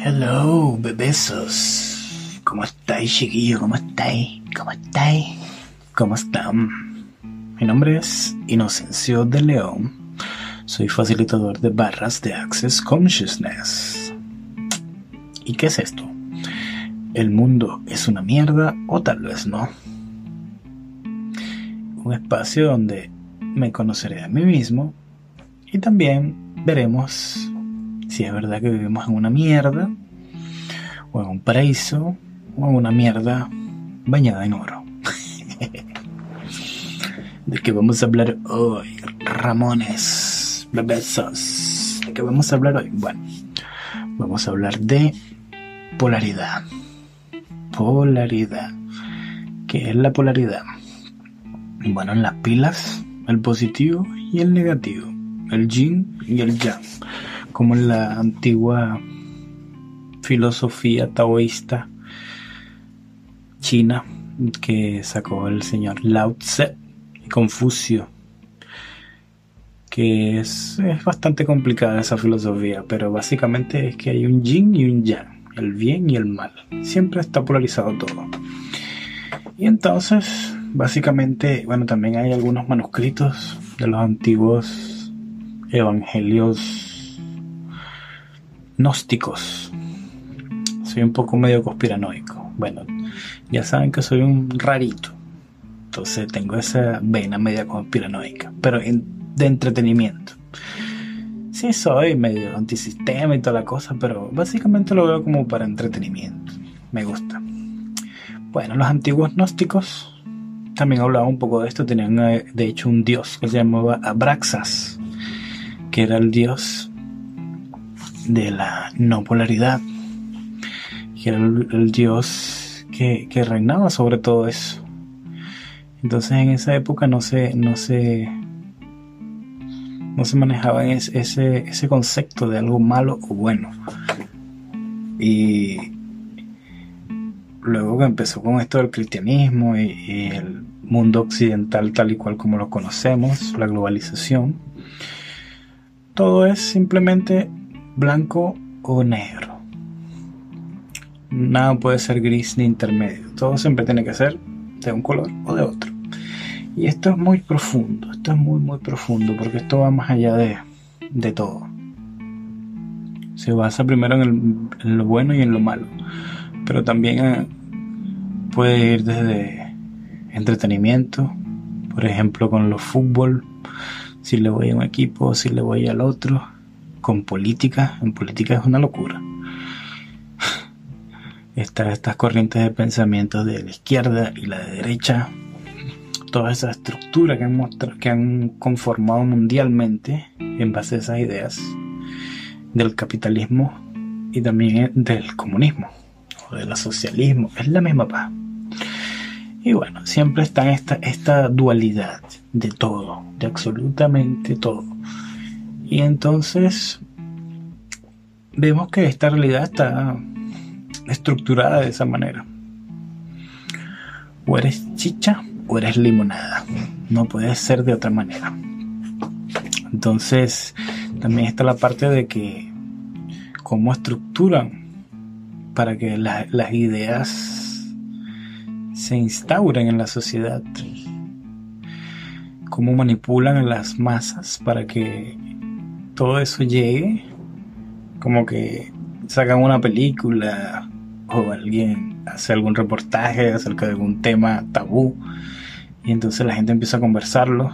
Hello, bebesos. ¿Cómo estáis, chiquillo? ¿Cómo estáis? ¿Cómo estáis? ¿Cómo están? Mi nombre es Inocencio de León. Soy facilitador de barras de Access Consciousness. ¿Y qué es esto? ¿El mundo es una mierda o tal vez no? Un espacio donde me conoceré a mí mismo y también veremos si es verdad que vivimos en una mierda, o en un paraíso, o en una mierda bañada en oro. ¿De qué vamos a hablar hoy? Ramones, bebesos. ¿De qué vamos a hablar hoy? Bueno, vamos a hablar de polaridad. Polaridad. ¿Qué es la polaridad? Bueno, en las pilas, el positivo y el negativo, el yin y el yang como en la antigua filosofía taoísta china que sacó el señor Lao Tse y Confucio, que es, es bastante complicada esa filosofía, pero básicamente es que hay un yin y un yang, el bien y el mal, siempre está polarizado todo. Y entonces, básicamente, bueno, también hay algunos manuscritos de los antiguos evangelios gnósticos. Soy un poco medio conspiranoico. Bueno, ya saben que soy un rarito. Entonces tengo esa vena media conspiranoica, pero de entretenimiento. Sí, soy medio antisistema y toda la cosa, pero básicamente lo veo como para entretenimiento. Me gusta. Bueno, los antiguos gnósticos también hablaban un poco de esto. Tenían eh, de hecho un dios que se llamaba Abraxas, que era el dios de la no polaridad, que era el, Dios que, reinaba sobre todo eso. Entonces en esa época no se, no se, no se manejaba ese, ese concepto de algo malo o bueno. Y luego que empezó con esto del cristianismo y, el mundo occidental tal y cual como lo conocemos, la globalización, todo es simplemente blanco o negro. Nada puede ser gris ni intermedio. Todo siempre tiene que ser de un color o de otro. Y esto es muy profundo, esto es muy muy profundo porque esto va más allá de, de todo. Se basa primero en, lo bueno y en lo malo, pero también eh, puede ir desde entretenimiento, por ejemplo con los fútbol, si le voy a un equipo, si le voy al otro, con política, en política es una locura. Estas, estas corrientes de pensamiento de la izquierda y la de derecha, toda esa estructura que han, que han conformado mundialmente en base a esas ideas del capitalismo y también del comunismo o del socialismo, es la misma paz. Y bueno, siempre está esta dualidad de todo, de absolutamente todo. Y entonces vemos que esta realidad está estructurada de esa manera. O eres chicha o eres limonada. No puede ser de otra manera. Entonces, también está la parte de que cómo estructuran para que las ideas se instauren en la sociedad. Cómo manipulan a las masas para que todo eso llegue, como que sacan una película o alguien hace algún reportaje acerca de algún tema tabú y entonces la gente empieza a conversarlo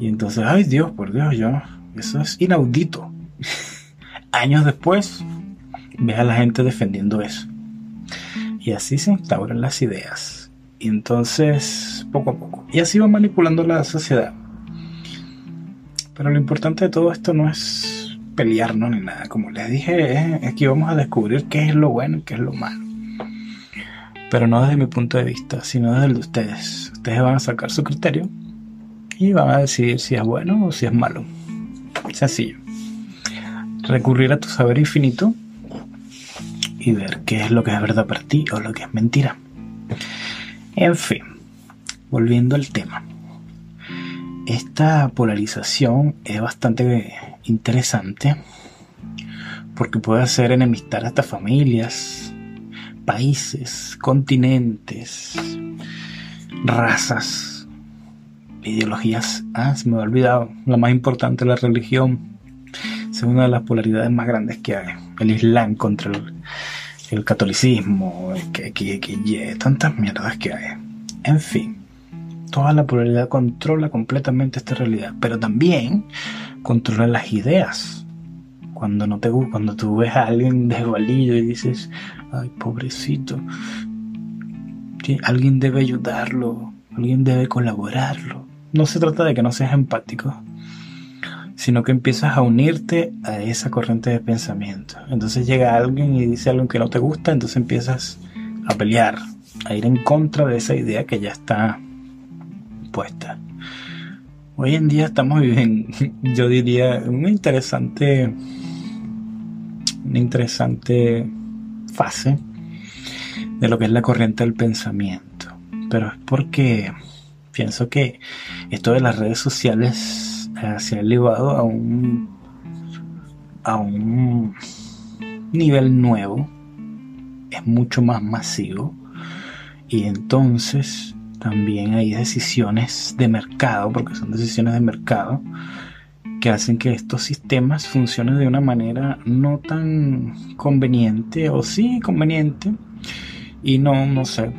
y entonces, ay Dios, por Dios, yo, eso es inaudito. Años después, ves a la gente defendiendo eso. Y así se instauran las ideas. Y entonces, poco a poco. Y así va manipulando la sociedad. Pero lo importante de todo esto no es pelearnos ni nada. Como les dije, aquí vamos a descubrir qué es lo bueno y qué es lo malo. Pero no desde mi punto de vista, sino desde el de ustedes. Ustedes van a sacar su criterio y van a decidir si es bueno o si es malo. Sencillo. Recurrir a tu saber infinito y ver qué es lo que es verdad para ti o lo que es mentira. En fin, volviendo al tema. Esta polarización es bastante interesante porque puede hacer enemistar hasta familias, países, continentes, razas, ideologías. Ah, se me ha olvidado, la más importante, la religión. Es una de las polaridades más grandes que hay. El Islam contra el, catolicismo, que, que, tantas mierdas que hay. En fin, toda la polaridad controla completamente esta realidad, pero también controla las ideas. Cuando no te cuando tú ves a alguien desvalido y dices, ay, pobrecito, alguien debe ayudarlo, alguien debe colaborarlo. No se trata de que no seas empático, sino que empiezas a unirte a esa corriente de pensamiento. Entonces llega alguien y dice algo que no te gusta, entonces empiezas a pelear, a ir en contra de esa idea que ya está Hoy en día estamos viviendo, yo diría, una interesante, una interesante fase de lo que es la corriente del pensamiento. Pero es porque pienso que esto de las redes sociales eh, se ha elevado a un, a un nivel nuevo, es mucho más masivo y entonces también hay decisiones de mercado, porque son decisiones de mercado, que hacen que estos sistemas funcionen de una manera no tan conveniente, o sí conveniente, y no, no sé,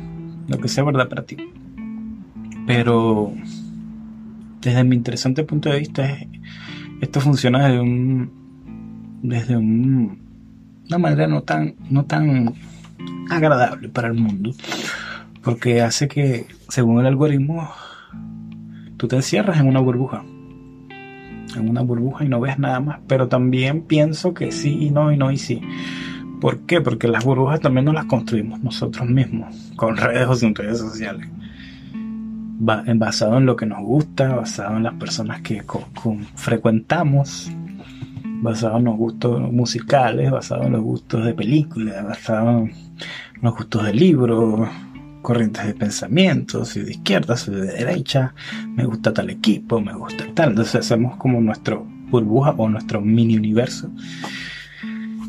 lo que sea verdad para ti. Pero desde mi interesante punto de vista, esto funciona desde un, desde un, una manera no tan, no tan agradable para el mundo porque hace que, según el algoritmo, tú te encierras en una burbuja. En una burbuja y no ves nada más. Pero también pienso que sí y no y no y sí. ¿Por qué? Porque las burbujas también nos las construimos nosotros mismos, con redes o sin redes sociales. basado en lo que nos gusta, basado en las personas que frecuentamos, basado en los gustos musicales, basado en los gustos de películas, basado en los gustos de libros, corrientes de pensamiento, soy de izquierda, soy de derecha, me gusta tal equipo, me gusta tal. Entonces hacemos como nuestro burbuja o nuestro mini universo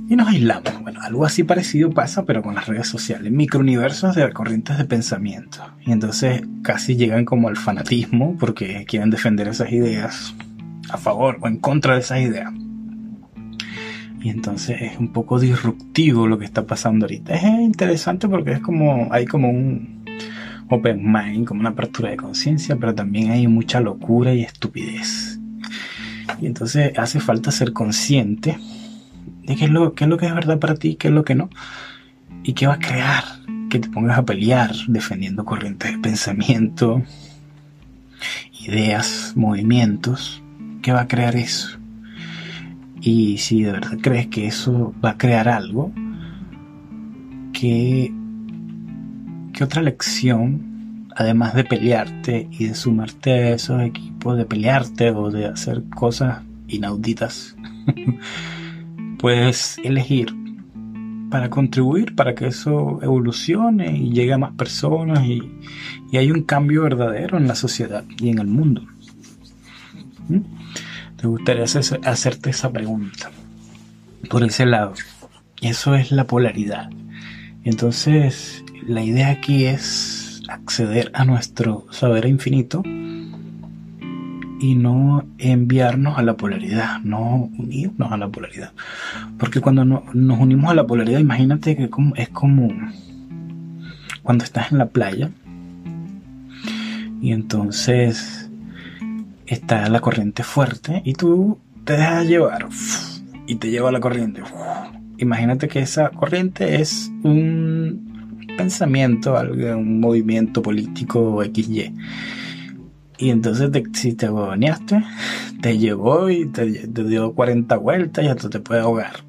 y nos aislamos. Bueno, algo así parecido pasa, pero con las redes sociales, microuniversos de corrientes de pensamiento. Y entonces casi llegan como al fanatismo porque quieren defender esas ideas a favor o en contra de esas ideas. Y entonces es un poco disruptivo lo que está pasando ahorita. Es interesante porque es como, hay como un open mind, como una apertura de conciencia, pero también hay mucha locura y estupidez. Y entonces hace falta ser consciente de qué es lo, qué es, lo que es verdad para ti, qué es lo que no. Y qué va a crear que te pongas a pelear defendiendo corrientes de pensamiento, ideas, movimientos. ¿Qué va a crear eso? Y si de verdad crees que eso va a crear algo, ¿qué, otra lección, además de pelearte y de sumarte a esos equipos, de pelearte o de hacer cosas inauditas, puedes elegir para contribuir, para que eso evolucione y llegue a más personas y, y hay un cambio verdadero en la sociedad y en el mundo? ¿Mm? Te gustaría hacerte esa pregunta por ese lado. Eso es la polaridad. Entonces, la idea aquí es acceder a nuestro saber infinito y no enviarnos a la polaridad, no unirnos a la polaridad. Porque cuando nos unimos a la polaridad, imagínate que es como cuando estás en la playa y entonces está la corriente fuerte y tú te dejas llevar y te lleva la corriente. Imagínate que esa corriente es un pensamiento, un movimiento político XY. Y entonces si te agoneaste, te llevó y te, te, dio 40 vueltas y hasta te puede ahogar.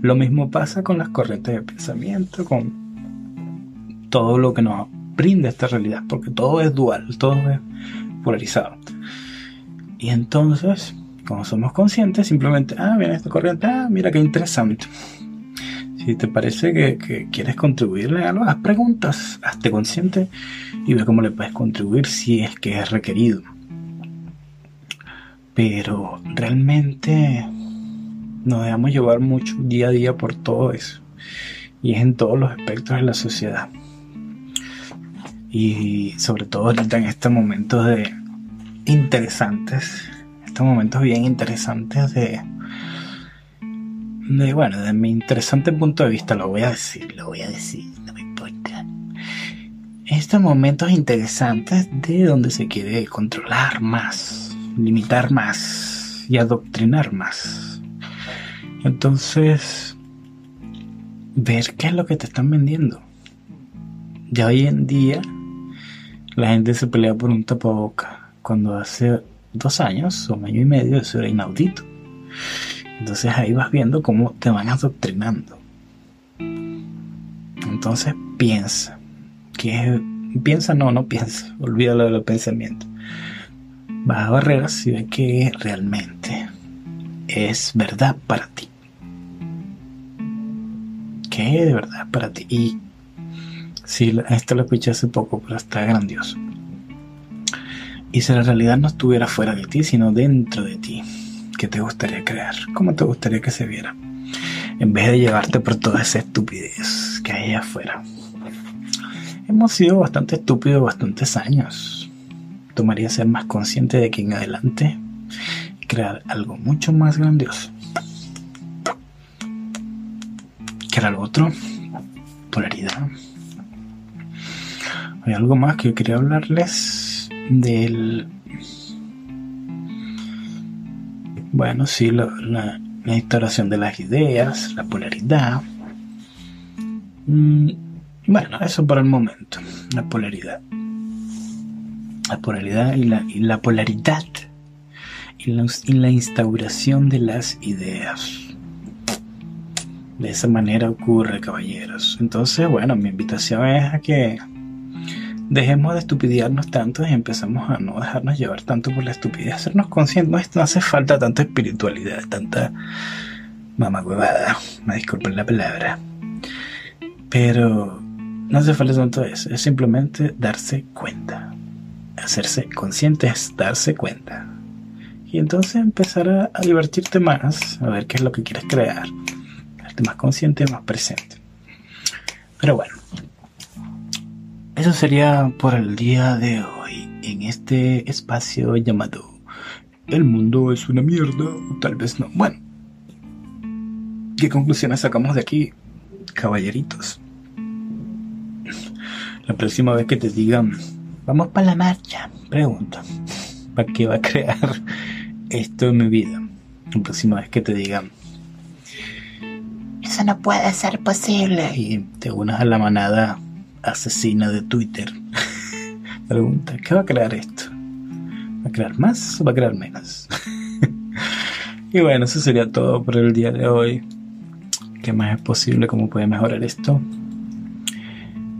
Lo mismo pasa con las corrientes de pensamiento, con todo lo que nos brinda esta realidad, porque todo es dual, todo es polarizado. Y entonces, como somos conscientes, simplemente, ah, viene esta corriente, ah, mira qué interesante. Si te parece que, quieres contribuirle a algo, haz preguntas, hazte consciente y ve cómo le puedes contribuir si es que es requerido. Pero realmente nos dejamos llevar mucho día a día por todo eso. Y es en todos los aspectos de la sociedad. Y sobre todo ahorita en estos momentos de interesantes, estos momentos bien interesantes de, de bueno, de mi interesante punto de vista, lo voy a decir, lo voy a decir, no me importa. Estos momentos interesantes de donde se quiere controlar más, limitar más y adoctrinar más. Entonces, ver qué es lo que te están vendiendo. Ya hoy en día la gente se pelea por un tapaboca, cuando hace dos años o un año y medio eso era inaudito. Entonces ahí vas viendo cómo te van adoctrinando. Entonces piensa, que piensa no, no piensa, olvídalo de los pensamientos. Baja barreras y ve que realmente es verdad para ti que de verdad para ti. Y sí, esto lo escuché hace poco, pero está grandioso. Y si la realidad no estuviera fuera de ti, sino dentro de ti, ¿qué te gustaría crear? ¿Cómo te gustaría que se viera? En vez de llevarte por toda esa estupidez que hay afuera. Hemos sido bastante estúpidos bastantes años. Tomaría ser más consciente de que en adelante crear algo mucho más grandioso. ¿Qué era lo otro? Polaridad. Hay algo más que yo quería hablarles del... Bueno, sí, la, instalación de las ideas, la polaridad. Mm, bueno, eso para el momento, la polaridad. La polaridad y la, y la polaridad y la, y la instauración de las ideas. De esa manera ocurre, caballeros. Entonces, bueno, mi invitación es a que dejemos de estupidiarnos tanto y empezamos a no dejarnos llevar tanto por la estupidez, hacernos conscientes. No, hace falta tanta espiritualidad, tanta huevada. me disculpen la palabra. Pero no hace falta tanto eso, es simplemente darse cuenta. Hacerse consciente es darse cuenta. Y entonces empezar a, a divertirte más, a ver qué es lo que quieres crear más consciente, más presente. Pero bueno, eso sería por el día de hoy en este espacio llamado El mundo es una mierda, tal vez no. Bueno, ¿qué conclusiones sacamos de aquí, caballeritos? La próxima vez que te digan, vamos para la marcha, pregunta, ¿para qué va a crear esto en mi vida? La próxima vez que te digan, eso no puede ser posible. Y te unas a la manada asesina de Twitter. Pregunta, ¿qué va a crear esto? ¿Va a crear más o va a crear menos? y bueno, eso sería todo por el día de hoy. ¿Qué más es posible? ¿Cómo puede mejorar esto?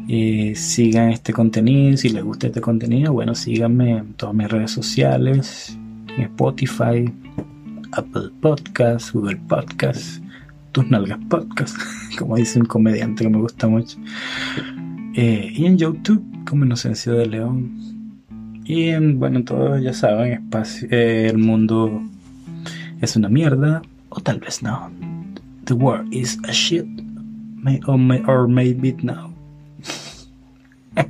Y sigan este contenido, si les gusta este contenido, bueno, síganme en todas mis redes sociales, en Spotify, Apple Podcasts, Google Podcasts, tus nalgas podcast, como dice un comediante que me gusta mucho. Eh, y en YouTube como Inocencia de León. Y en, bueno, todos ya saben, espacio, eh, el mundo es una mierda, o tal vez no. The world is a shit, may, or, may, or maybe no.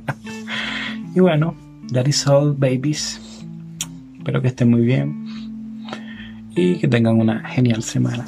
y bueno, that is all, babies. Espero que estén muy bien y que tengan una genial semana.